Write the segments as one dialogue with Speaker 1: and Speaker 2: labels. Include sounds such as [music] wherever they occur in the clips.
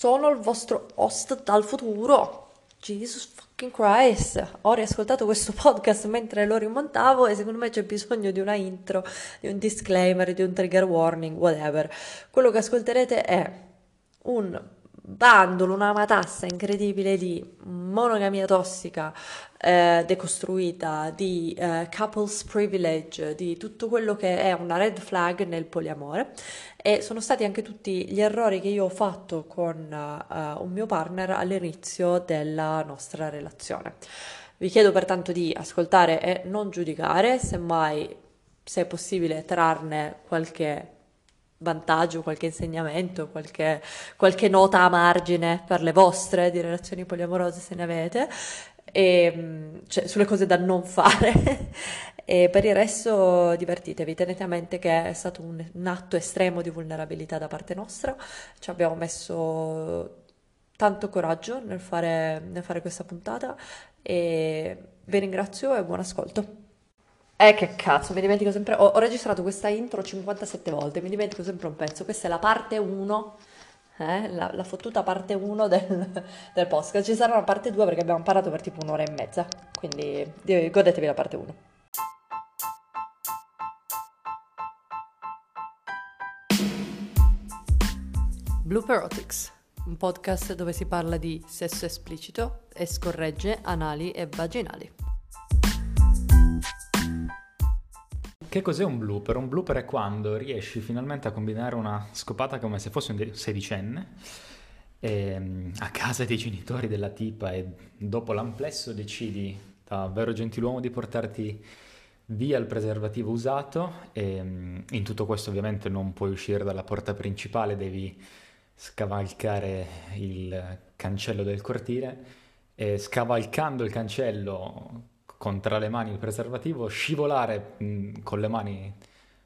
Speaker 1: sono il vostro host dal futuro. Jesus fucking Christ. Ho riascoltato questo podcast mentre lo rimontavo e secondo me c'è bisogno di una intro, di un disclaimer, di un trigger warning, whatever. Quello che ascolterete è un bandolo, una matassa incredibile di monogamia tossica eh, decostruita, di eh, couples privilege, di tutto quello che è una red flag nel poliamore e sono stati anche tutti gli errori che io ho fatto con uh, un mio partner all'inizio della nostra relazione. Vi chiedo pertanto di ascoltare e non giudicare, semmai se è possibile trarne qualche vantaggio, qualche insegnamento, qualche, qualche, nota a margine per le vostre di relazioni poliamorose se ne avete, e, cioè sulle cose da non fare. [laughs] e per il resto divertitevi, tenete a mente che è stato un, un atto estremo di vulnerabilità da parte nostra, ci abbiamo messo tanto coraggio nel fare, nel fare questa puntata e vi ringrazio e buon ascolto. Eh che cazzo, mi dimentico sempre, ho, ho, registrato questa intro 57 volte, mi dimentico sempre un pezzo, questa è la parte 1, eh, la, la, fottuta parte 1 del, del podcast, ci sarà una parte 2 perché abbiamo parlato per tipo un'ora e mezza, quindi godetevi la parte 1. Blooperotics, un podcast dove si parla di sesso esplicito e scorregge anali e vaginali.
Speaker 2: Che cos'è un blooper? Un blooper è quando riesci finalmente a combinare una scopata come se fosse un sedicenne e, ehm, a casa dei genitori della tipa e dopo l'amplesso decidi da vero gentiluomo di portarti via il preservativo usato e in tutto questo ovviamente non puoi uscire dalla porta principale, devi scavalcare il cancello del cortile e scavalcando il cancello con tra le mani il preservativo, scivolare mh, con le mani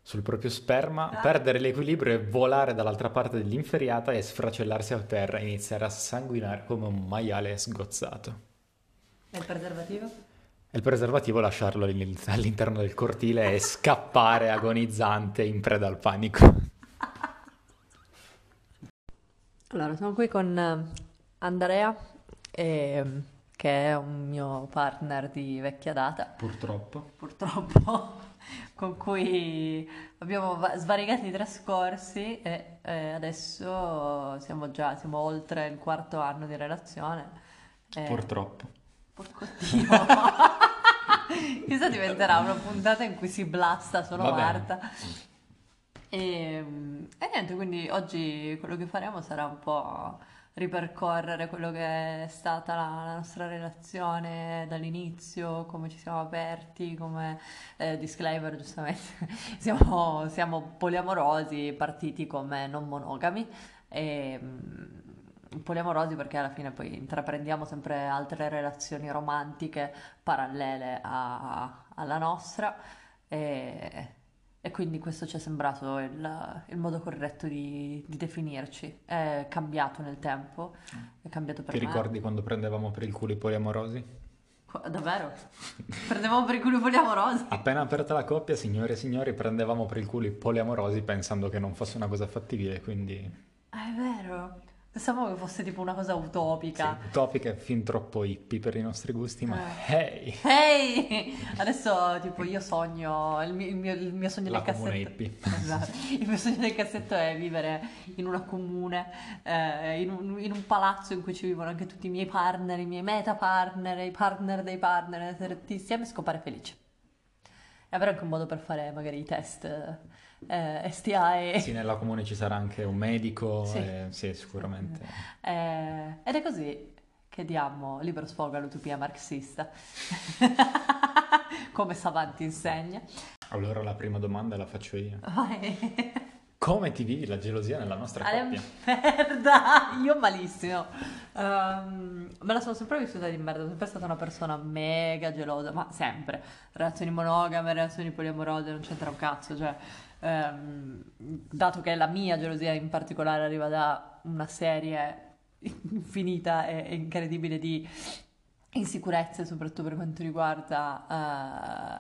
Speaker 2: sul proprio sperma, ah. perdere l'equilibrio e volare dall'altra parte dell'inferiata e sfracellarsi a terra e iniziare a sanguinare come un maiale sgozzato.
Speaker 1: E il preservativo?
Speaker 2: E il preservativo lasciarlo all'interno del cortile e scappare agonizzante in preda al panico.
Speaker 1: Allora, sono qui con eh, Andrea e che è un mio partner di vecchia data.
Speaker 2: Purtroppo.
Speaker 1: Purtroppo, [laughs] con cui abbiamo variegati trascorsi e, e adesso siamo già siamo oltre il quarto anno di relazione.
Speaker 2: E... Purtroppo.
Speaker 1: Porco Dio. [laughs] Questa diventerà una puntata in cui si blasta solo Marta. E, e niente, quindi oggi quello che faremo sarà un po' ripercorrere quello che è stata la, la nostra relazione dall'inizio, come ci siamo aperti, come eh, disclaimer giustamente, [laughs] siamo, siamo, poliamorosi, partiti come non monogami. E, mm, poliamorosi perché alla fine poi intraprendiamo sempre altre relazioni romantiche parallele a, alla nostra. E, e quindi questo ci è sembrato il, il modo corretto di, di, definirci. È cambiato nel tempo, è cambiato per
Speaker 2: Ti
Speaker 1: me.
Speaker 2: ricordi quando prendevamo per il culo i poliamorosi?
Speaker 1: Davvero? prendevamo per il culo i poliamorosi?
Speaker 2: Appena aperta la coppia, signore e signori, prendevamo per il culo i poliamorosi pensando che non fosse una cosa fattibile, quindi...
Speaker 1: Ah, è vero. Pensavo che fosse tipo una cosa utopica.
Speaker 2: Sì, utopica e fin troppo hippie per i nostri gusti, ma eh. hey!
Speaker 1: Hey! Adesso tipo io sogno, il mio, il mio, il mio sogno
Speaker 2: La
Speaker 1: del cassetto...
Speaker 2: hippie.
Speaker 1: Esatto. Il mio sogno del cassetto è vivere in una comune, eh, in, un, in, un, palazzo in cui ci vivono anche tutti i miei partner, i miei meta partner, i partner dei partner, tutti insieme e scopare felice. E avere anche un modo per fare magari i test eh, STI.
Speaker 2: Sì, nella comune ci sarà anche un medico, sì, eh, sì sicuramente.
Speaker 1: Eh, ed è così che diamo libero sfogo all'utopia marxista, [laughs] come Savanti insegna.
Speaker 2: Allora la prima domanda la faccio io. Vai. Come ti vivi la gelosia nella nostra coppia? [laughs]
Speaker 1: Merda, io malissimo. Um, me la sono sempre vissuta di merda, sono sempre stata una persona mega gelosa, ma sempre. Relazioni monogame, relazioni poliamorose, non c'entra un cazzo, cioè ehm, dato che la mia gelosia in particolare arriva da una serie infinita e, incredibile di insicurezze, soprattutto per quanto riguarda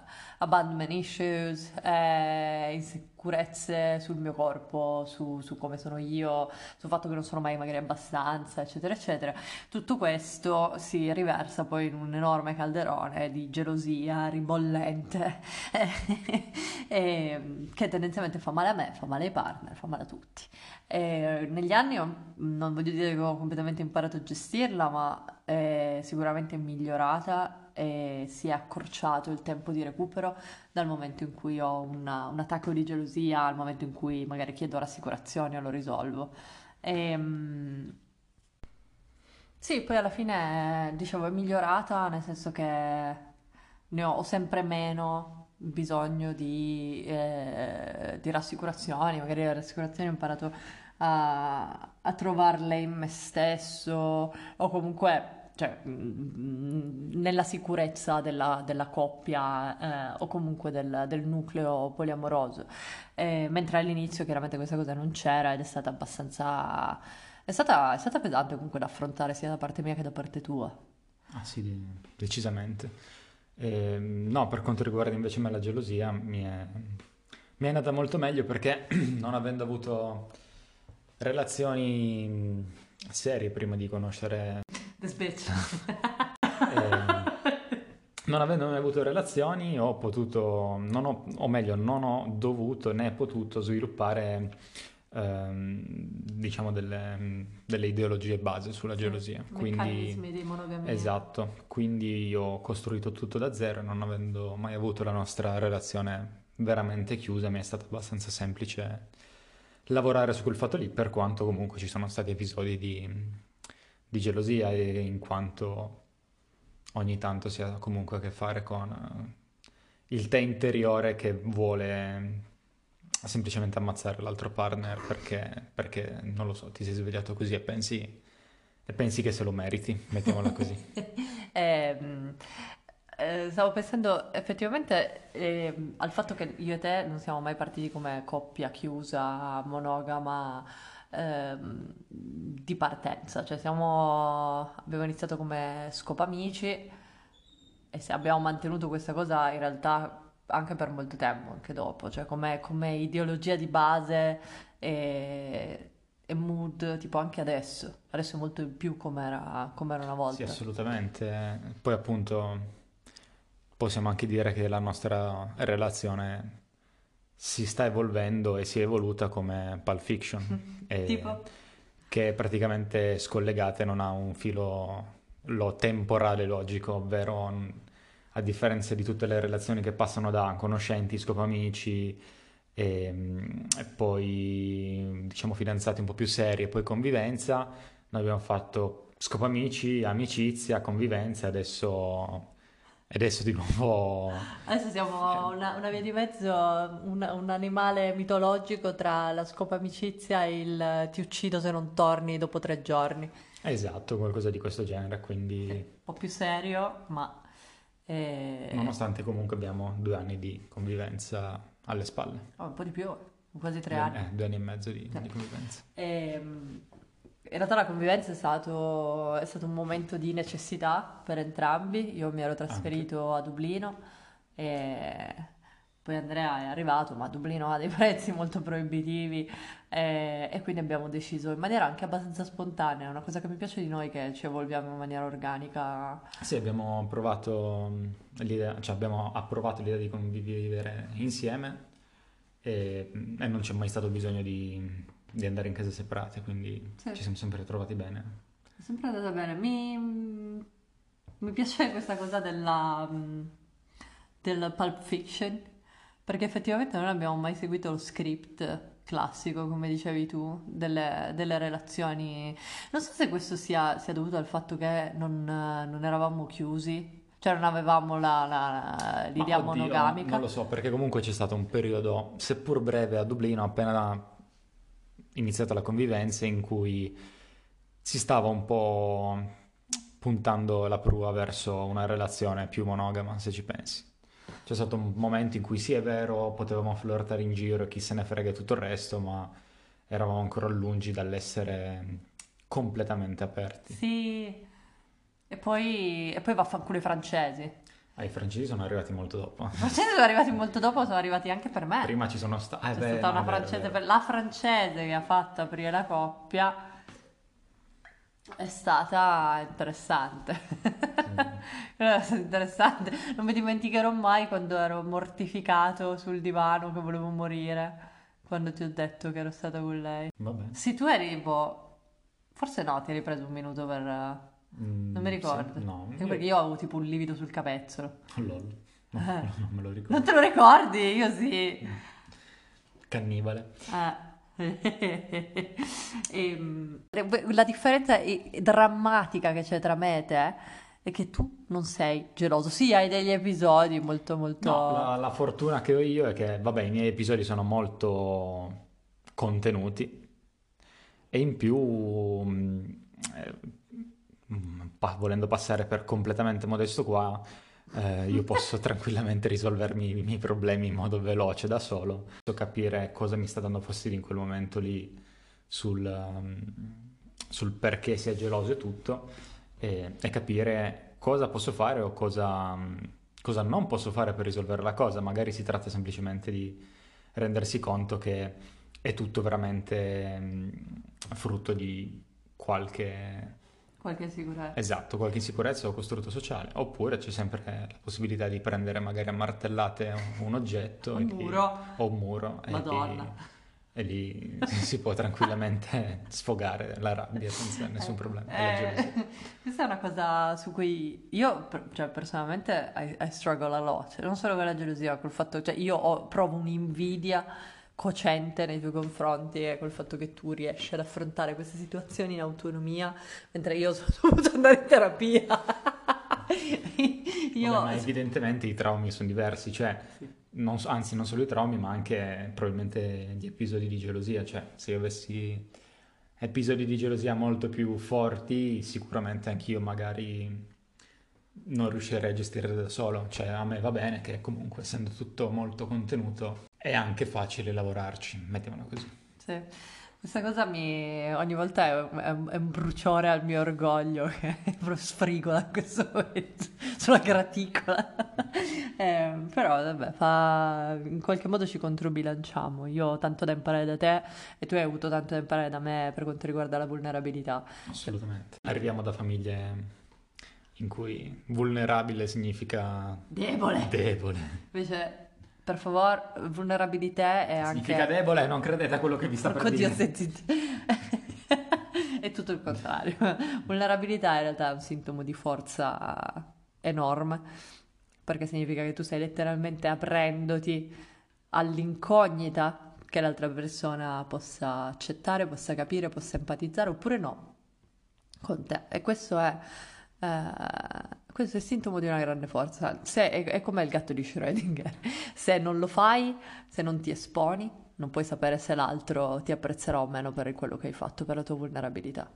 Speaker 1: uh, abandonment issues, eh, insicurezze insicurezze sul mio corpo, su, su come sono io, sul fatto che non sono mai magari abbastanza, eccetera, eccetera. Tutto questo si riversa poi in un enorme calderone di gelosia ribollente [laughs] e, che tendenzialmente fa male a me, fa male ai partner, fa male a tutti. E negli anni non voglio dire che ho completamente imparato a gestirla, ma è sicuramente migliorata e si è accorciato il tempo di recupero dal momento in cui ho una, un attacco di gelosia al momento in cui magari chiedo rassicurazioni o lo risolvo. E, ehm, sì, poi alla fine dicevo è migliorata nel senso che ne ho, sempre meno bisogno di, eh, di rassicurazioni, magari le rassicurazioni ho imparato a, a trovarle in me stesso o comunque cioè, mm, nella sicurezza della, della coppia eh, o comunque del, del, nucleo poliamoroso. Eh, mentre all'inizio chiaramente questa cosa non c'era ed è stata abbastanza... È stata, è stata pesante comunque da affrontare sia da parte mia che da parte tua.
Speaker 2: Ah sì, decisamente. Eh, no, per quanto riguarda invece me la gelosia, mi è, mi è andata molto meglio perché [clears throat] non avendo avuto relazioni serie prima di conoscere
Speaker 1: The Spitz. [laughs]
Speaker 2: eh, non avendo mai avuto relazioni ho potuto, non ho, o meglio, non ho dovuto né potuto sviluppare ehm, diciamo delle, delle, ideologie base sulla gelosia.
Speaker 1: Quindi, di monogamia.
Speaker 2: Esatto, quindi ho costruito tutto da zero non avendo mai avuto la nostra relazione veramente chiusa mi è stato abbastanza semplice lavorare su quel fatto lì per quanto comunque ci sono stati episodi di di gelosia in quanto ogni tanto si ha comunque a che fare con eh, il te interiore che vuole semplicemente ammazzare l'altro partner perché, perché, non lo so, ti sei svegliato così e pensi, e pensi che se lo meriti, mettiamola così. [laughs]
Speaker 1: eh, eh, stavo pensando effettivamente eh, al fatto che io e te non siamo mai partiti come coppia chiusa, monogama ehm, di partenza, cioè siamo, abbiamo iniziato come scopamici e se abbiamo mantenuto questa cosa in realtà anche per molto tempo, anche dopo, cioè come, come ideologia di base e, e, mood, tipo anche adesso, adesso è molto di più come era, come era una volta.
Speaker 2: Sì, assolutamente, poi appunto possiamo anche dire che la nostra relazione si sta evolvendo e si è evoluta come Pulp Fiction. [laughs]
Speaker 1: tipo?
Speaker 2: Che è praticamente scollegata e non ha un filo lo temporale logico, ovvero a differenza di tutte le relazioni che passano da conoscenti, scopamici e, e poi diciamo fidanzati un po' più seri e poi convivenza, noi abbiamo fatto scopamici, amicizia, convivenza, adesso e adesso di nuovo...
Speaker 1: Adesso siamo una, una via di mezzo, un, un, animale mitologico tra la scopa amicizia e il ti uccido se non torni dopo tre giorni.
Speaker 2: Esatto, qualcosa di questo genere, quindi...
Speaker 1: Un po' più serio, ma...
Speaker 2: Eh... Nonostante comunque abbiamo due anni di convivenza alle spalle.
Speaker 1: Oh, un po' di più, quasi tre due, anni.
Speaker 2: Eh, due anni e mezzo di, sì. di convivenza.
Speaker 1: E, ehm, in realtà la convivenza è stato, è stato, un momento di necessità per entrambi. Io mi ero trasferito Anche. a Dublino e poi Andrea è arrivato, ma Dublino ha dei prezzi molto proibitivi e, e, quindi abbiamo deciso in maniera anche abbastanza spontanea, una cosa che mi piace di noi che ci evolviamo in maniera organica.
Speaker 2: Sì, abbiamo provato l'idea, cioè abbiamo approvato l'idea di convivere insieme e, e non c'è mai stato bisogno di di andare in case separate, quindi sì. ci siamo sempre trovati bene.
Speaker 1: È sempre andata bene. Mi, mi piace questa cosa della, del Pulp Fiction, perché effettivamente non abbiamo mai seguito lo script classico, come dicevi tu, delle, delle relazioni. Non so se questo sia, sia dovuto al fatto che non, non eravamo chiusi cioè non avevamo la, la, l'idea
Speaker 2: oddio,
Speaker 1: monogamica.
Speaker 2: Non lo so, perché comunque c'è stato un periodo, seppur breve, a Dublino, appena iniziata la convivenza in cui si stava un po' puntando la prua verso una relazione più monogama, se ci pensi. C'è stato un momento in cui sì, è vero, potevamo flirtare in giro e chi se ne frega tutto il resto, ma eravamo ancora lungi dall'essere completamente aperti.
Speaker 1: Sì, e poi, e poi vaffanculo i francesi.
Speaker 2: Ah, i francesi sono arrivati molto dopo.
Speaker 1: I francesi sono arrivati molto dopo, sono arrivati anche per me.
Speaker 2: Prima ci sono stati...
Speaker 1: C'è stata una francese per... La francese che ha fatto aprire la coppia è stata interessante. [laughs] Stata interessante. Non mi dimenticherò mai quando ero mortificato sul divano che volevo morire. Quando ti ho detto che ero stata con lei.
Speaker 2: Vabbè.
Speaker 1: Sì, tu eri boh, Forse no, ti eri preso un minuto per...
Speaker 2: Mm,
Speaker 1: Non mi ricordo.
Speaker 2: sì, no.
Speaker 1: Anche perché io avevo tipo un livido sul capezzolo. [laughs]
Speaker 2: Lol. No,
Speaker 1: Eh.
Speaker 2: non me lo ricordo.
Speaker 1: Non te lo ricordi? Io sì.
Speaker 2: Cannibale.
Speaker 1: Eh. [laughs] Ehm, la differenza drammatica che c'è tra me e te è che tu non sei geloso. Sì, hai degli episodi molto molto...
Speaker 2: No, la, la fortuna che ho io è che, vabbè, i miei episodi sono molto contenuti e in più, mm, eh, mm, pa- volendo passare per completamente modesto qua, eh, io posso [laughs] tranquillamente risolvermi i miei problemi in modo veloce da solo. Posso capire cosa mi sta dando fastidio in quel momento lì sul, um, sul perché sia geloso e tutto e, e capire cosa posso fare o cosa, mm, cosa non posso fare per risolvere la cosa. Magari si tratta semplicemente di rendersi conto che è tutto veramente mm, frutto di qualche,
Speaker 1: Qualche sicurezza.
Speaker 2: esatto, qualche insicurezza o costrutto sociale. Oppure c'è sempre la possibilità di prendere magari a martellate un, un oggetto
Speaker 1: Un muro.
Speaker 2: o un muro e lì,
Speaker 1: Madonna.
Speaker 2: e lì [laughs] si può tranquillamente sfogare la rabbia senza [laughs] nessun problema.
Speaker 1: Eh, [laughs] questa è una cosa su cui io, cioè, personalmente, I, I struggle a lot. Non solo con la gelosia, col fatto, cioè, io ho- provo un'invidia cocente nei tuoi confronti e col fatto che tu riesci ad affrontare queste situazioni in autonomia, mentre io [laughs] sono dovuta andare in terapia. [laughs] Io,
Speaker 2: Vabbè, ma evidentemente i traumi sono diversi, cioè, non anzi non solo i traumi, ma anche probabilmente gli episodi di gelosia, cioè se io avessi episodi di gelosia molto più forti, sicuramente anch'io magari non riuscirei a gestire da solo, cioè a me va bene che comunque essendo tutto molto contenuto è anche facile lavorarci, mettiamola così.
Speaker 1: Sì. Questa cosa mi ogni volta è, è- è un bruciore al mio orgoglio [laughs] che proprio sfrigola in questo momento [laughs] sulla graticola. [laughs] Eh, però vabbè, fa- in qualche modo ci controbilanciamo. Io ho tanto da imparare da te e tu hai avuto tanto da imparare da me per quanto riguarda la vulnerabilità.
Speaker 2: Assolutamente. Arriviamo da famiglie in cui vulnerabile significa
Speaker 1: Debole.
Speaker 2: debole.
Speaker 1: Invece, per favore, vulnerabilità è anche...
Speaker 2: Significa debole, non credete a quello che vi sta per
Speaker 1: Dio,
Speaker 2: dire.
Speaker 1: zitta. [laughs] È tutto il contrario. Vulnerabilità in realtà è un sintomo di forza enorme, perché significa che tu stai letteralmente aprendoti all'incognita che l'altra persona possa accettare, possa capire, possa empatizzare oppure no con te. E questo è, eh, questo è sintomo di una grande forza. Se, è, è come il gatto di Schrödinger. [laughs] Se non lo fai, se non ti esponi, non puoi sapere se l'altro ti apprezzerà o meno per quello che hai fatto, per la tua vulnerabilità.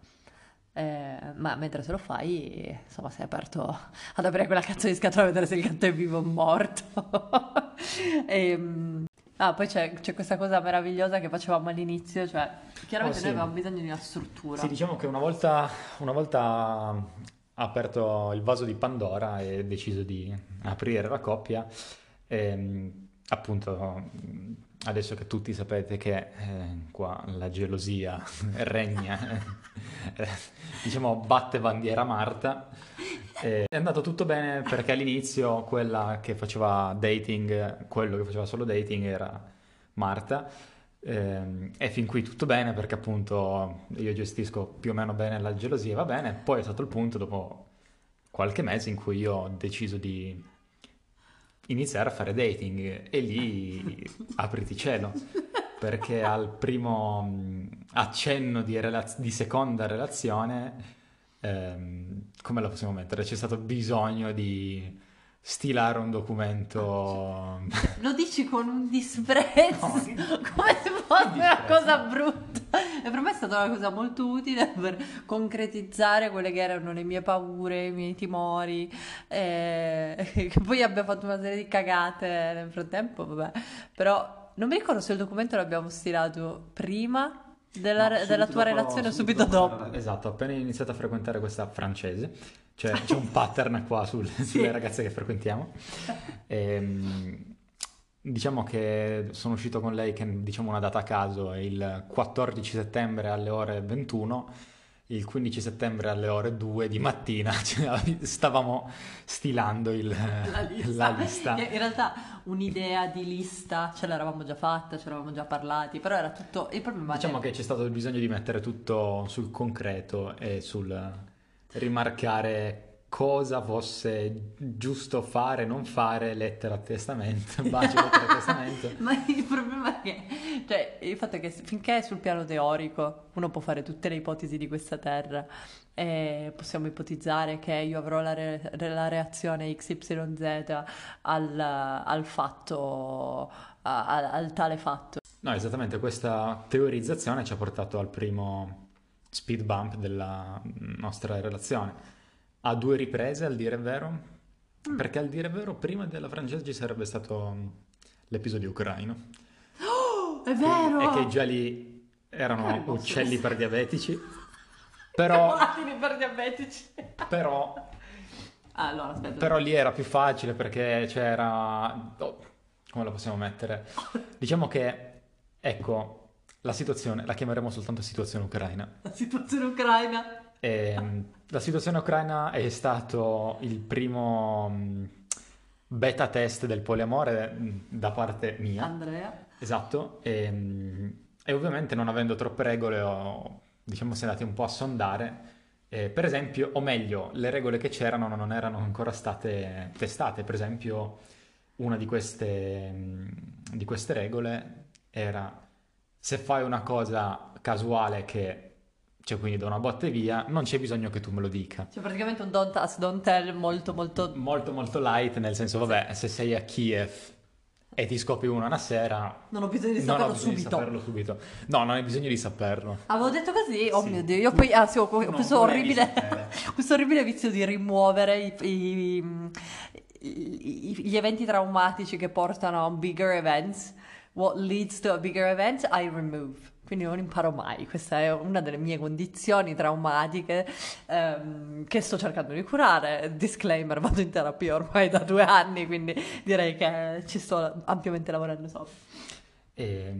Speaker 1: Eh, ma mentre se lo fai, insomma, sei aperto [laughs] ad aprire quella cazzo di scatola e vedere se il gatto è vivo o morto. [laughs] Ehm, ah, poi c'è, c'è questa cosa meravigliosa che facevamo all'inizio, cioè, chiaramente
Speaker 2: Oh,
Speaker 1: noi
Speaker 2: sì.
Speaker 1: avevamo bisogno di una struttura.
Speaker 2: Sì, diciamo che una volta, una volta ha aperto il vaso di Pandora e deciso di aprire la coppia, ehm, appunto, adesso che tutti sapete che eh, qua la gelosia [laughs] regna, [laughs] diciamo batte bandiera Marta, eh, è andato tutto bene perché all'inizio quella che faceva dating, quello che faceva solo dating era Marta. Ehm, e fin qui tutto bene perché appunto io gestisco più o meno bene la gelosia, va bene. Poi è stato il punto dopo qualche mese in cui io ho deciso di iniziare a fare dating e lì [laughs] apriti cielo perché al primo mh, accenno di, relaz- di seconda relazione, ehm, come la possiamo mettere? C'è stato bisogno di stilare un documento. [laughs]
Speaker 1: Lo dici con un disprezzo,
Speaker 2: No, che-
Speaker 1: come se fosse una cosa brutta. E per me è stata una cosa molto utile per concretizzare quelle che erano le mie paure, i miei timori. eh, [laughs] che poi abbia fatto una serie di cagate nel frattempo, vabbè. Però non mi ricordo se il documento l'abbiamo stilato prima della,
Speaker 2: No,
Speaker 1: della tua relazione
Speaker 2: subito
Speaker 1: subito
Speaker 2: dopo.
Speaker 1: dopo.
Speaker 2: Esatto, appena iniziato a frequentare questa francese, cioè c'è un pattern qua sul- [laughs] sulle ragazze che frequentiamo. Ehm, diciamo che sono uscito con lei, che diciamo una data a caso, il 14 settembre alle ore 21, il 15 settembre alle ore 2 di mattina [laughs] cioè, stavamo stilando il-
Speaker 1: La lista.
Speaker 2: la lista.
Speaker 1: In realtà un'idea di lista ce l'eravamo già fatta, ce l'avevamo già parlati, però era tutto... Il problema
Speaker 2: Diciamo
Speaker 1: è...
Speaker 2: che c'è stato il bisogno di mettere tutto sul concreto e sul rimarcare cosa fosse giusto fare, non fare, lettera a testamento, [laughs] bacio, lettera a testamento. [laughs]
Speaker 1: Ma il problema è che, cioè, il fatto è che finché sul piano teorico uno può fare tutte le ipotesi di questa terra e possiamo ipotizzare che io avrò la, re- la reazione XYZ al, al fatto, a- a- al tale fatto.
Speaker 2: No, esattamente, questa teorizzazione ci ha portato al primo speed bump della nostra relazione. A due riprese, al dire vero, perché al dire vero, prima della francese ci sarebbe stato l'episodio ucraino.
Speaker 1: Oh, è vero!
Speaker 2: E che già lì erano uccelli per diabetici. [laughs] Però,
Speaker 1: per diabetici.
Speaker 2: però,
Speaker 1: allora, aspetta.
Speaker 2: però lì era più facile perché c'era... oh, come la possiamo mettere? [laughs] Diciamo che, ecco, la situazione, la chiameremo soltanto situazione ucraina.
Speaker 1: La situazione ucraina.
Speaker 2: Ehm, la situazione ucraina è stato il primo mh, beta test del poliamore mh, da parte mia.
Speaker 1: Andrea.
Speaker 2: Esatto, e, e ovviamente non avendo troppe regole, ho, diciamo, si è andati un po' a sondare. Eh, per esempio, o meglio, le regole che c'erano non erano ancora state testate. Per esempio, una di queste, mh, di queste regole era se fai una cosa casuale che, cioè quindi da una botte via, non c'è bisogno che tu me lo dica.
Speaker 1: C'è praticamente un don't ask, don't tell molto molto...
Speaker 2: Molto molto light, nel senso, vabbè, se sei a Kiev e ti scopri una una sera,
Speaker 1: Non ho bisogno di saperlo
Speaker 2: bisogno
Speaker 1: subito.
Speaker 2: di saperlo subito. No, non hai bisogno di saperlo.
Speaker 1: Avevo detto così? Oh
Speaker 2: Sì.
Speaker 1: mio Dio, io poi anzi, ho, ho questo orribile, [laughs] questo orribile vizio di rimuovere i- i- i- gli eventi traumatici che portano a bigger events. What leads to a bigger event, I remove. Quindi non imparo mai, questa è una delle mie condizioni traumatiche ehm, che sto cercando di curare. Disclaimer, vado in terapia ormai da due anni, quindi direi che ci sto ampiamente lavorando sopra.
Speaker 2: E,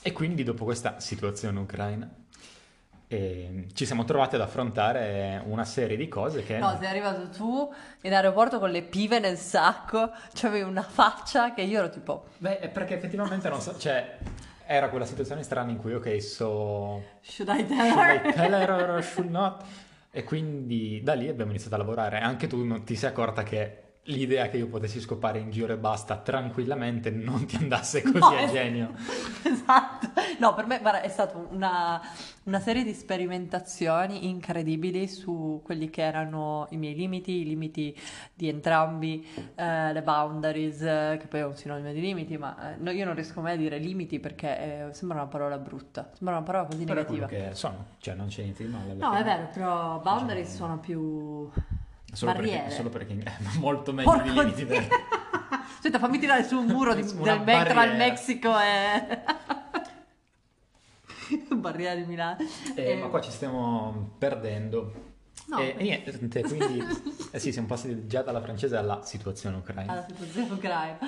Speaker 2: e quindi dopo questa situazione ucraina eh, ci siamo trovati ad affrontare una serie di cose che...
Speaker 1: No, sei arrivato tu in aeroporto con le pive nel sacco, c'avevi una faccia che io ero tipo,
Speaker 2: Beh, è perché effettivamente non so, cioè, era quella situazione strana in cui, ok, so...
Speaker 1: should I tell
Speaker 2: Should I
Speaker 1: her?
Speaker 2: tell her or [laughs] should not? E quindi da lì abbiamo iniziato a lavorare. Anche tu non ti sei accorta che l'idea che io potessi scopare in giro e basta tranquillamente non ti andasse [laughs] così
Speaker 1: No,
Speaker 2: a genio. [laughs]
Speaker 1: Esatto. No, per me guarda, è stata una, una serie di sperimentazioni incredibili su quelli che erano i miei limiti, i limiti di entrambi, eh, le boundaries, eh, che poi è un sinonimo di limiti, ma eh, no, io non riesco mai a dire limiti perché eh, sembra una parola brutta, sembra una parola così
Speaker 2: Però
Speaker 1: negativa.
Speaker 2: che sono, cioè non c'è niente di male.
Speaker 1: No, è vero, però boundaries sono più
Speaker 2: Solo
Speaker 1: barriere.
Speaker 2: perché, solo perché è [laughs] molto meglio
Speaker 1: Porco
Speaker 2: di limiti veri. [laughs]
Speaker 1: Aspetta, fammi tirare su un muro di- [laughs] del me- tra il
Speaker 2: barriera.
Speaker 1: Mexico e... barriera di Milano.
Speaker 2: Eh,
Speaker 1: Eh,
Speaker 2: ma qua ci stiamo perdendo.
Speaker 1: No.
Speaker 2: E, e niente, quindi eh sì, siamo passati già dalla francese alla situazione ucraina.
Speaker 1: alla situazione ucraina.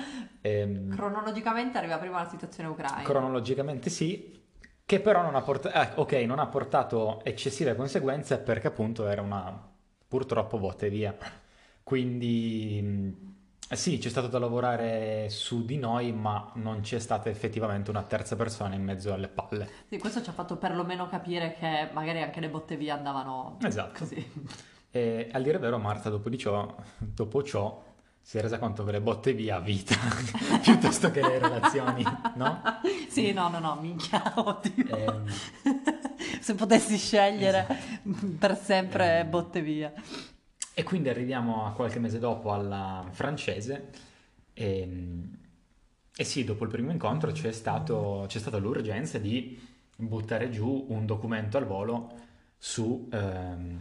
Speaker 2: Ehm,
Speaker 1: Cronologicamente arriva prima la situazione ucraina.
Speaker 2: cronologicamente sì, che però non ha, portato, ok, non ha portato eccessive conseguenze perché appunto era una purtroppo botte via. Quindi eh sì, c'è stato da lavorare su di noi, ma non c'è stata effettivamente una terza persona in mezzo alle palle.
Speaker 1: Sì, questo ci ha fatto perlomeno capire che magari anche le botte via andavano
Speaker 2: Esatto.
Speaker 1: così.
Speaker 2: E al dire vero, Marta, dopo di ciò, dopo ciò, si è resa conto che le botte via vita [laughs] piuttosto che le relazioni, no?
Speaker 1: Sì, no, no, no, minchia, oddio.
Speaker 2: Ehm, [laughs]
Speaker 1: Se potessi scegliere per sempre
Speaker 2: Ehm.
Speaker 1: botte via.
Speaker 2: E quindi arriviamo a qualche mese dopo alla francese e, e sì, dopo il primo incontro c'è stato, c'è stata l'urgenza di buttare giù un documento al volo su ehm,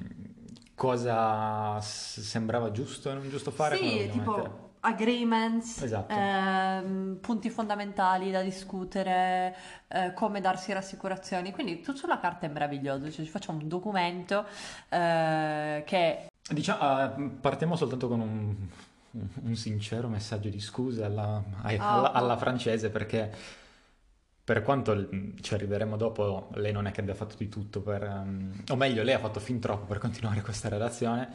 Speaker 2: cosa sembrava giusto e non giusto fare.
Speaker 1: Sì, tipo,
Speaker 2: mettere.
Speaker 1: agreements,
Speaker 2: Esatto.
Speaker 1: ehm, punti fondamentali da discutere, eh, come darsi rassicurazioni. Quindi tutto sulla carta è meraviglioso, cioè ci facciamo un documento eh, che
Speaker 2: Diciamo, eh, partiamo soltanto con un, un sincero messaggio di scusa alla,
Speaker 1: Ah,
Speaker 2: alla- alla francese perché per quanto l- ci arriveremo dopo, lei non è che abbia fatto di tutto per, ehm, o meglio, lei ha fatto fin troppo per continuare questa relazione,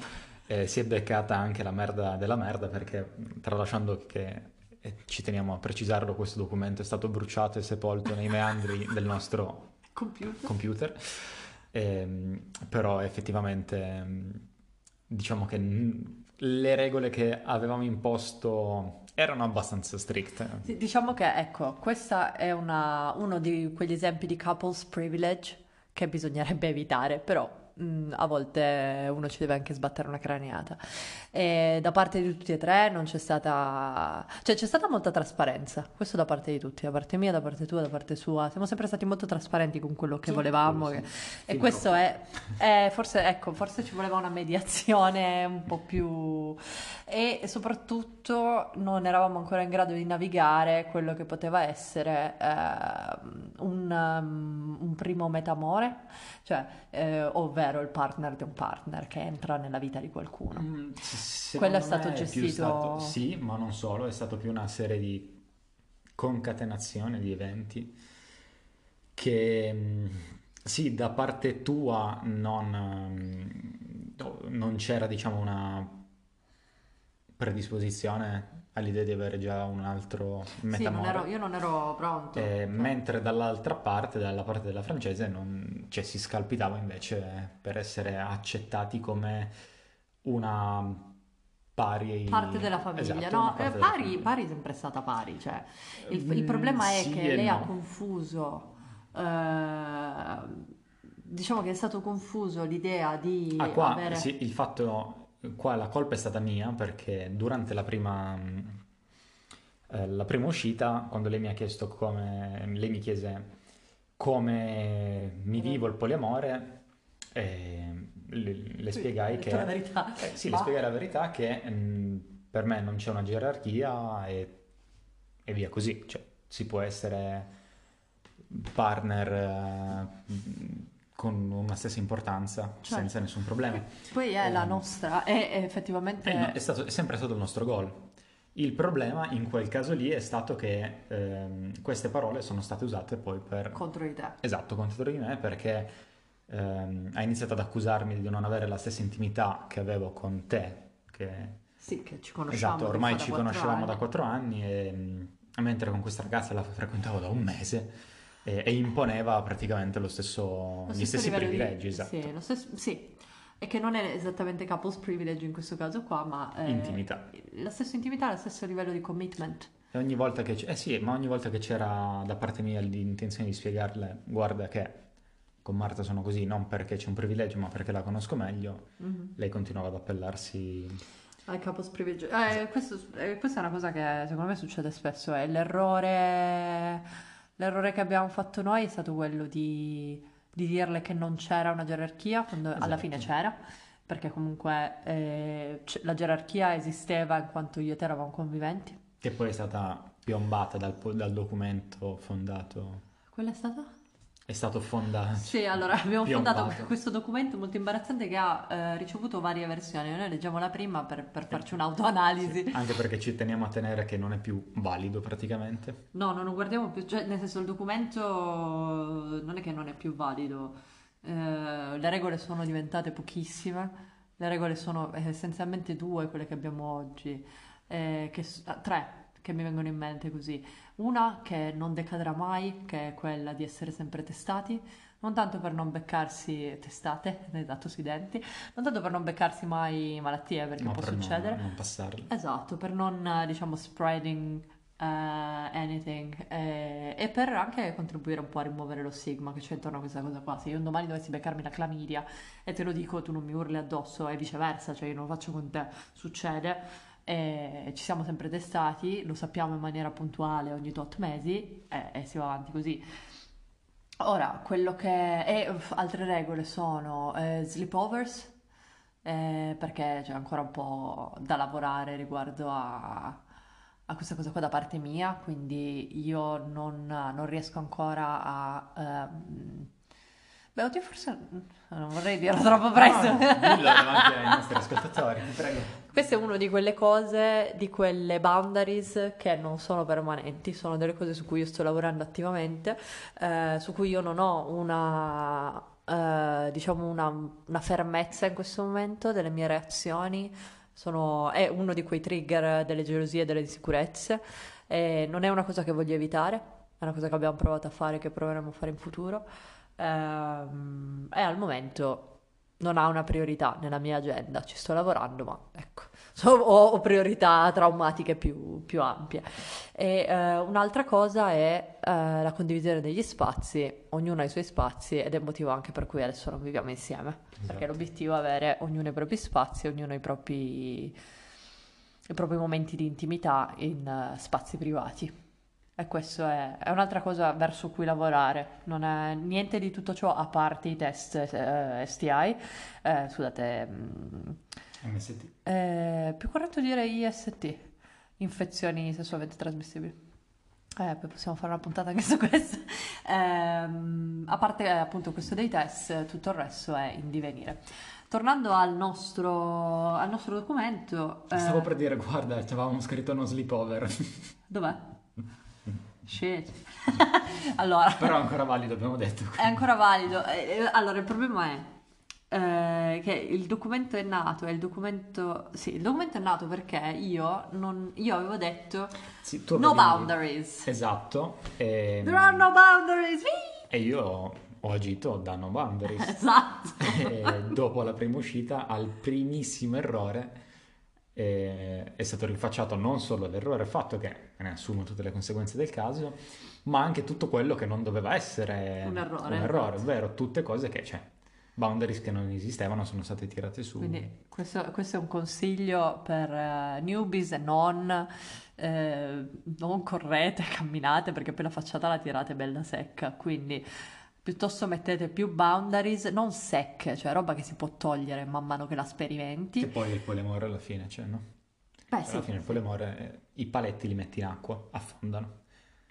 Speaker 2: eh, si è beccata anche la merda della merda perché tralasciando che, e ci teniamo a precisarlo, questo documento è stato bruciato e sepolto nei meandri [laughs] del nostro
Speaker 1: computer.
Speaker 2: computer, Ehm, però effettivamente diciamo che le regole che avevamo imposto erano abbastanza strette.
Speaker 1: Sì, diciamo che ecco, questa è una- uno di quegli esempi di couples privilege che bisognerebbe evitare, però mh, a volte uno ci deve anche sbattere una craniata. E da parte di tutti e tre non c'è stata, cioè c'è stata molta trasparenza, questo da parte di tutti, da parte mia, da parte tua, da parte sua. Siamo sempre stati molto trasparenti con quello che
Speaker 2: Sì,
Speaker 1: volevamo.
Speaker 2: quello
Speaker 1: che-
Speaker 2: sì.
Speaker 1: E questo è, è forse, ecco, forse ci voleva una mediazione un po' più... E soprattutto non eravamo ancora in grado di navigare quello che poteva essere ehm, un, um, un primo metamore, cioè, eh, ovvero il partner di un partner che entra nella vita di qualcuno.
Speaker 2: Mm,
Speaker 1: Quello è stato gestito-
Speaker 2: stato- sì, ma non solo, è stato più una serie di concatenazione di eventi che mm, sì, da parte tua non, mm, no, non c'era, diciamo, una predisposizione all'idea di avere già un altro
Speaker 1: Sì, non
Speaker 2: metamore.
Speaker 1: ero- io non ero pronto.
Speaker 2: Eh,
Speaker 1: Cioè,
Speaker 2: mentre dall'altra parte, dalla parte della francese, non- cioè, si scalpitava invece per essere accettati come una pari...
Speaker 1: Parte della famiglia,
Speaker 2: Esatto,
Speaker 1: no? Eh, pari,
Speaker 2: famiglia.
Speaker 1: pari è sempre stata pari, cioè il, il
Speaker 2: Mm,
Speaker 1: problema è
Speaker 2: sì
Speaker 1: che lei ha
Speaker 2: no.
Speaker 1: confuso, eh, diciamo che è stato confuso l'idea di
Speaker 2: Ah, qua
Speaker 1: avere...
Speaker 2: sì, il fatto, qua la colpa è stata mia perché durante la prima, eh, la prima uscita, quando lei mi ha chiesto come, lei mi chiese come mi vivo il poliamore, eh, le, le spiegai che...
Speaker 1: la verità.
Speaker 2: Eh, sì,
Speaker 1: Ma-
Speaker 2: le spiegai la verità che mh, per me non c'è una gerarchia e, e via così, cioè si può essere partner eh, con una stessa importanza
Speaker 1: Certo.
Speaker 2: senza nessun problema.
Speaker 1: Poi è la
Speaker 2: Ehm,
Speaker 1: nostra, è, è effettivamente...
Speaker 2: Eh, no, è stato- è sempre stato il nostro goal. Il problema in quel caso lì è stato che ehm, queste parole sono state usate poi per...
Speaker 1: contro di te.
Speaker 2: Esatto, contro di me perché ehm, ha iniziato ad accusarmi di non avere la stessa intimità che avevo con te, che
Speaker 1: Sì, che ci conosciamo.
Speaker 2: Esatto, ormai ci conoscevamo
Speaker 1: anni.
Speaker 2: da quattro anni e mh, mentre con questa ragazza la frequentavo da un mese e, e imponeva praticamente lo stesso,
Speaker 1: Lo
Speaker 2: gli
Speaker 1: stesso
Speaker 2: stessi
Speaker 1: livello di-
Speaker 2: privilegi, esatto.
Speaker 1: Sì, stesso- sì. E che non è esattamente couples privilege in questo caso qua, ma... è
Speaker 2: Intimità.
Speaker 1: La stessa intimità, lo stesso livello di commitment.
Speaker 2: E ogni volta che, eh sì, ma ogni volta che c'era da parte mia l'intenzione di spiegarle, guarda che con Marta sono così, non perché c'è un privilegio, ma perché la conosco meglio,
Speaker 1: Mhm.
Speaker 2: lei continuava ad appellarsi.
Speaker 1: Al couples privilege. Eh, questo- eh, questa è una cosa che secondo me succede spesso, è l'errore... L'errore che abbiamo fatto noi è stato quello di, di dirle che non c'era una gerarchia, quando alla
Speaker 2: Esatto.
Speaker 1: fine c'era, perché comunque eh, c- la gerarchia esisteva in quanto io e te eravamo conviventi.
Speaker 2: Che poi è stata piombata dal, dal documento fondato.
Speaker 1: Quella è stata?
Speaker 2: È stato fondato.
Speaker 1: Sì, allora abbiamo fondato
Speaker 2: Piombato.
Speaker 1: questo documento molto imbarazzante che ha eh, ricevuto varie versioni. Noi leggiamo la prima per, per farci un'autoanalisi.
Speaker 2: Anche perché ci teniamo a tenere che non è più valido praticamente.
Speaker 1: No, non lo guardiamo più, cioè nel senso il documento non è che non è più valido, Eh, le regole sono diventate pochissime, le regole sono essenzialmente due, quelle che abbiamo oggi, eh, che ah, tre che mi vengono in mente così. Una che non decadrà mai, che è quella di essere sempre testati, non tanto per non beccarsi testate, [laughs] esatto, sui denti, non tanto per non beccarsi mai malattie, perché
Speaker 2: ma
Speaker 1: può
Speaker 2: per non-
Speaker 1: succedere.
Speaker 2: non passarli.
Speaker 1: Esatto, per non, diciamo, spreading eh, anything eh, e per anche contribuire un po' a rimuovere lo stigma che c'è intorno a questa cosa qua. Se io un domani dovessi beccarmi la clamidia e te lo dico, tu non mi urli addosso e viceversa, cioè io non lo faccio con te, succede. E ci siamo sempre testati, lo sappiamo in maniera puntuale ogni tot mesi e, e si va avanti così. Ora, quello che... E uff, altre regole sono eh, sleepovers, eh, perché c'è ancora un po' da lavorare riguardo a, a questa cosa qua da parte mia, quindi io non, non riesco ancora a... ehm, Beh, oddio, forse non vorrei dirlo troppo presto.
Speaker 2: No, dillo davanti ai [laughs] nostri ascoltatori, ti prego.
Speaker 1: Questa è una di quelle cose, di quelle boundaries che non sono permanenti, sono delle cose su cui io sto lavorando attivamente, eh, su cui io non ho una, eh, diciamo una, una fermezza in questo momento delle mie reazioni. Sono, è uno di quei trigger delle gelosie e delle insicurezze. E non è una cosa che voglio evitare, è una cosa che abbiamo provato a fare, che proveremo a fare in futuro. Ehm, e al momento non ha una priorità nella mia agenda, ci sto lavorando, ma ecco, [laughs] so- ho, ho priorità traumatiche più, più ampie. E eh, un'altra cosa è eh, la condivisione degli spazi, ognuno ha i suoi spazi ed è il motivo anche per cui adesso non viviamo insieme, perché
Speaker 2: Esatto.
Speaker 1: l'obiettivo è avere ognuno i propri spazi, ognuno i propri, i propri momenti di intimità in eh, spazi privati. E questo è, è un'altra cosa verso cui lavorare, non è niente di tutto ciò a parte i test eh, STI, eh, scusate, mm,
Speaker 2: MST.
Speaker 1: è più corretto dire IST, infezioni sessualmente trasmissibili. Eh, poi possiamo fare una puntata anche su questo. [laughs] Ehm, a parte eh, appunto questo dei test, tutto il resto è in divenire. Tornando al nostro, al nostro documento, eh,
Speaker 2: Stavo per dire, guarda, ci avevamo scritto uno sleepover,
Speaker 1: dov'è? Shit. [laughs] allora,
Speaker 2: però è ancora valido, abbiamo detto.
Speaker 1: È ancora valido. Eh, eh, Allora, il problema è eh, che il documento è nato, è il documento... Sì, il documento è nato perché io, non, io avevo detto
Speaker 2: Sì,
Speaker 1: no boundaries.
Speaker 2: Esatto, e,
Speaker 1: There are no boundaries.
Speaker 2: E io ho agito da no boundaries. [laughs]
Speaker 1: Esatto.
Speaker 2: E dopo la prima uscita, al primissimo errore, eh, è stato rinfacciato non solo l'errore fatto, che ne assumo tutte le conseguenze del caso, ma anche tutto quello che non doveva essere
Speaker 1: Un errore,
Speaker 2: un errore, ovvero tutte cose che, cioè, boundaries che non esistevano sono state tirate su.
Speaker 1: Quindi questo, questo è un consiglio per eh, newbies e non, eh, non correte, [laughs] camminate perché poi la facciata la tirate bella secca. Quindi piuttosto mettete più boundaries, non secche, cioè roba che si può togliere man mano che la
Speaker 2: Che
Speaker 1: sperimenti.
Speaker 2: poi il polemore alla fine, cioè, no?
Speaker 1: Beh sì,
Speaker 2: alla fine il polemore, eh, i paletti li metti in acqua, affondano.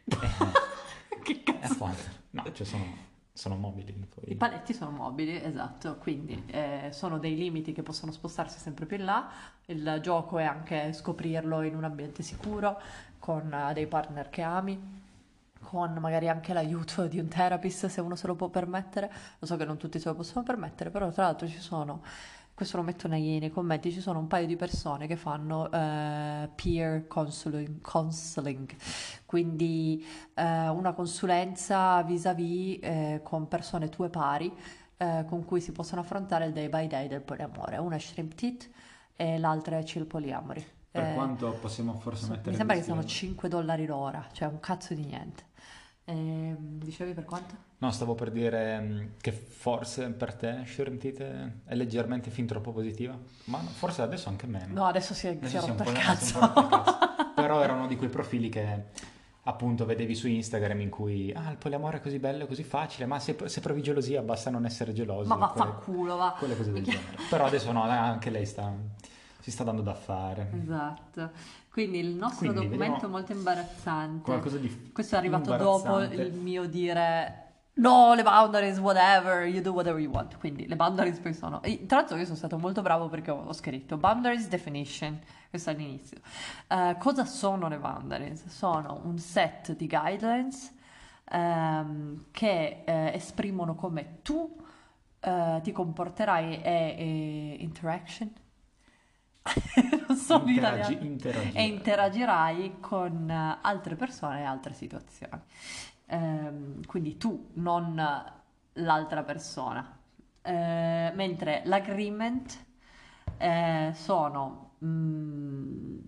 Speaker 2: [laughs]
Speaker 1: che
Speaker 2: E
Speaker 1: cazzo.
Speaker 2: affondano. No, cioè sono, sono mobili. Poi.
Speaker 1: I paletti sono mobili, esatto, quindi eh, sono dei limiti che possono spostarsi sempre più in là. Il gioco è anche scoprirlo in un ambiente sicuro, con eh, dei partner che ami, con magari anche l'aiuto di un therapist se uno se lo può permettere. Lo so che non tutti se lo possono permettere, però tra l'altro ci sono, questo lo metto nei, nei commenti, ci sono un paio di persone che fanno eh, peer counseling, counseling, quindi eh, una consulenza vis-à-vis eh, con persone tue pari eh, con cui si possono affrontare il day by day del poliamore. Una è Shrimp Tit e l'altra è Chill Polyamory.
Speaker 2: Per
Speaker 1: Eh,
Speaker 2: quanto possiamo forse
Speaker 1: so-
Speaker 2: mettere
Speaker 1: mi sembra che siano 5 dollari l'ora, cioè un cazzo di niente. Ehm, dicevi per quanto?
Speaker 2: No, stavo per dire mm, che forse per te Shirntite è leggermente fin troppo positiva, ma forse adesso anche meno.
Speaker 1: No, adesso si è,
Speaker 2: Adesso
Speaker 1: si è rotto
Speaker 2: po'
Speaker 1: il cazzo.
Speaker 2: rotto il cazzo. [laughs] Però era uno di quei profili che appunto vedevi su Instagram in cui ah, il poliamore è così bello, è così facile, ma se, se provi gelosia basta non essere gelosi.
Speaker 1: Ma vaffanculo, va.
Speaker 2: quelle cose del genere. Però adesso no, anche lei sta, si sta dando da fare.
Speaker 1: Esatto. Quindi il nostro
Speaker 2: Quindi,
Speaker 1: documento è molto imbarazzante.
Speaker 2: Qualcosa di
Speaker 1: Questo è arrivato dopo il mio dire no, le boundaries, whatever, you do whatever you want. Quindi le boundaries poi sono... Tra l'altro io sono stato molto bravo perché ho, scritto boundaries definition, questo all'inizio. Eh, cosa sono le boundaries? Sono un set di guidelines ehm, che eh, esprimono come tu eh, ti comporterai e, e interaction. [laughs] non so in
Speaker 2: Interagi-
Speaker 1: italiano
Speaker 2: interagire.
Speaker 1: e interagirai con eh, altre persone e altre situazioni. Ehm, quindi tu, non l'altra persona. Eh, mentre l'agreement eh, sono mm,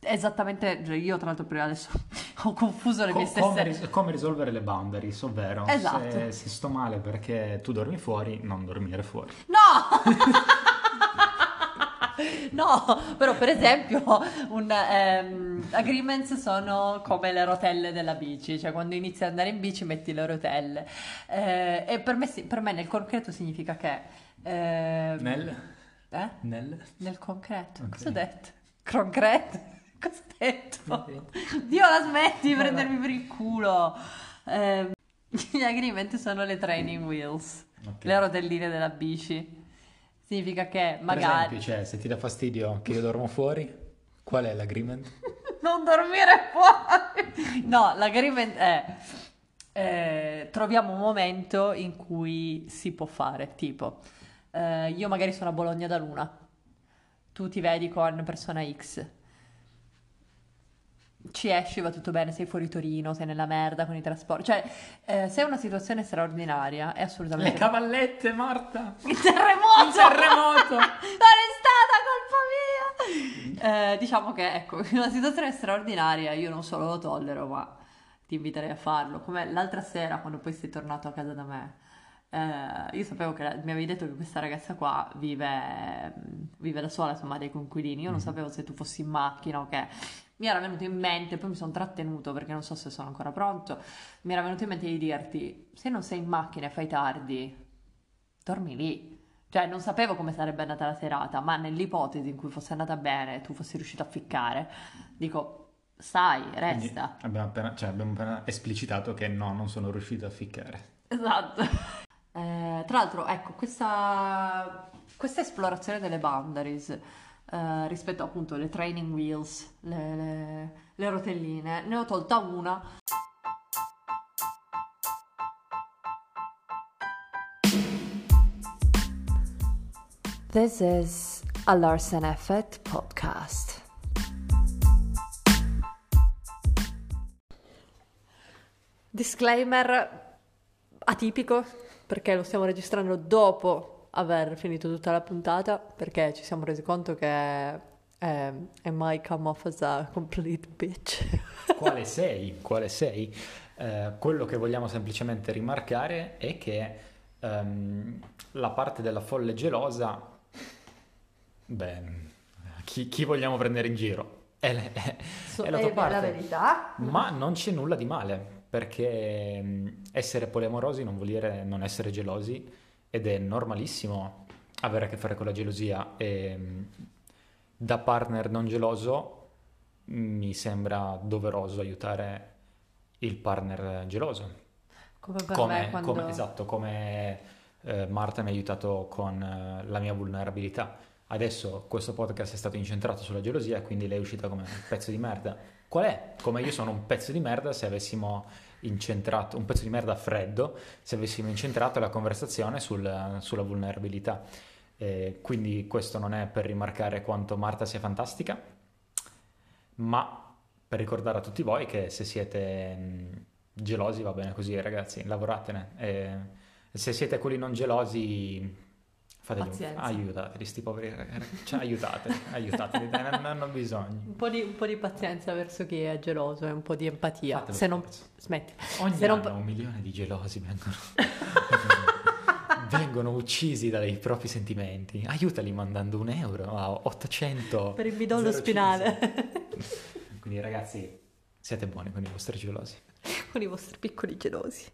Speaker 1: esattamente, cioè io tra l'altro prima adesso [laughs] ho confuso le mie
Speaker 2: come,
Speaker 1: stesse...
Speaker 2: ris- come risolvere le boundaries, ovvero
Speaker 1: Esatto.
Speaker 2: se, se sto male perché tu dormi fuori, non dormire fuori.
Speaker 1: No! [laughs] [laughs] No, però per esempio un ehm, agreements sono come le rotelle della bici, cioè quando inizi ad andare in bici metti le rotelle. Eh, e per me, per me nel concreto significa che eh,
Speaker 2: Nel?
Speaker 1: Eh?
Speaker 2: Nel...
Speaker 1: Nel concreto.
Speaker 2: Ok.
Speaker 1: Cosa ho detto? Concreto? [laughs] Cosa ho detto?
Speaker 2: Ok.
Speaker 1: Dio la smetti di prendermi per il culo. Eh, [laughs] gli agreement sono le training wheels,
Speaker 2: Ok.
Speaker 1: le rotelline della bici. Significa che
Speaker 2: Per
Speaker 1: magari...
Speaker 2: esempio, cioè, se ti dà fastidio che io dormo fuori, qual è l'agreement? [laughs]
Speaker 1: Non dormire fuori! No, l'agreement è... eh, troviamo un momento in cui si può fare, tipo, eh, io magari sono a Bologna da Luna, tu ti vedi con persona X, ci esci, va tutto bene, sei fuori Torino, sei nella merda con i trasporti, cioè, eh, se è una situazione straordinaria, è assolutamente...
Speaker 2: Le cavallette, Marta! [laughs]
Speaker 1: Il terremoto!
Speaker 2: Il terremoto! [laughs]
Speaker 1: Non è stata colpa mia! Eh, diciamo che, ecco, in una situazione straordinaria io non solo lo tollero, ma ti inviterei a farlo. Come l'altra sera, quando poi sei tornato a casa da me, eh, io sapevo che la- mi avevi detto che questa ragazza qua vive, vive da sola, insomma, dei coinquilini. Io non
Speaker 2: Mhm.
Speaker 1: sapevo se tu fossi in macchina o che. Mi era venuto in mente, poi mi sono trattenuto perché non so se sono ancora pronto. Mi era venuto in mente di dirti: se non sei in macchina e fai tardi, dormi lì. Cioè, non sapevo come sarebbe andata la serata, ma nell'ipotesi in cui fosse andata bene e tu fossi riuscito a ficcare, dico, stai,
Speaker 2: Quindi
Speaker 1: resta.
Speaker 2: abbiamo appena, cioè, abbiamo appena esplicitato che no, non sono riuscito a ficcare.
Speaker 1: Esatto. Eh, tra l'altro, ecco, questa, questa esplorazione delle boundaries eh, rispetto appunto alle training wheels, le, le- le rotelline, ne ho tolta una. This is a Larsen Effect podcast. Disclaimer atipico perché lo stiamo registrando dopo aver finito tutta la puntata perché ci siamo resi conto che eh, I might come off as a complete bitch. [laughs]
Speaker 2: Quale sei? Quale sei? Eh, quello che vogliamo semplicemente rimarcare è che ehm, la parte della folle gelosa, beh, chi, chi vogliamo prendere in giro? È, è- è la tua parte.
Speaker 1: verità.
Speaker 2: Ma non c'è nulla di male, perché mh, essere poliamorosi non vuol dire non essere gelosi ed è normalissimo avere a che fare con la gelosia e mh, da partner non geloso mi sembra doveroso aiutare il partner geloso.
Speaker 1: Come per
Speaker 2: Come,
Speaker 1: me quando...
Speaker 2: come- esatto, come eh, Marta mi ha aiutato con eh, la mia vulnerabilità. Adesso questo podcast è stato incentrato sulla gelosia, quindi lei è uscita come un pezzo di merda. Qual è? Come io sono un pezzo di merda se avessimo incentrato, un pezzo di merda freddo, se avessimo incentrato la conversazione sul- sulla vulnerabilità. Eh, quindi questo non è per rimarcare quanto Marta sia fantastica, ma per ricordare a tutti voi che se siete mh, gelosi va bene così, ragazzi, lavoratene. E se siete quelli non gelosi, fateli
Speaker 1: Pazienza.
Speaker 2: aiutateli, sti poveri ragazzi, [laughs] cioè, aiutateli, dai, non hanno bisogno.
Speaker 1: Un po, di, un po' di pazienza verso chi è geloso e un po' di empatia.
Speaker 2: Fatelo
Speaker 1: Se non... Smetti.
Speaker 2: Ogni
Speaker 1: Se non-
Speaker 2: anno un milione di gelosi vengono, [laughs] [laughs] vengono uccisi dai propri sentimenti. Aiutali mandando un euro a 800.
Speaker 1: Per il midollo
Speaker 2: 05.
Speaker 1: spinale.
Speaker 2: Quindi ragazzi, siate buoni con i vostri gelosi.
Speaker 1: Con i vostri piccoli gelosi.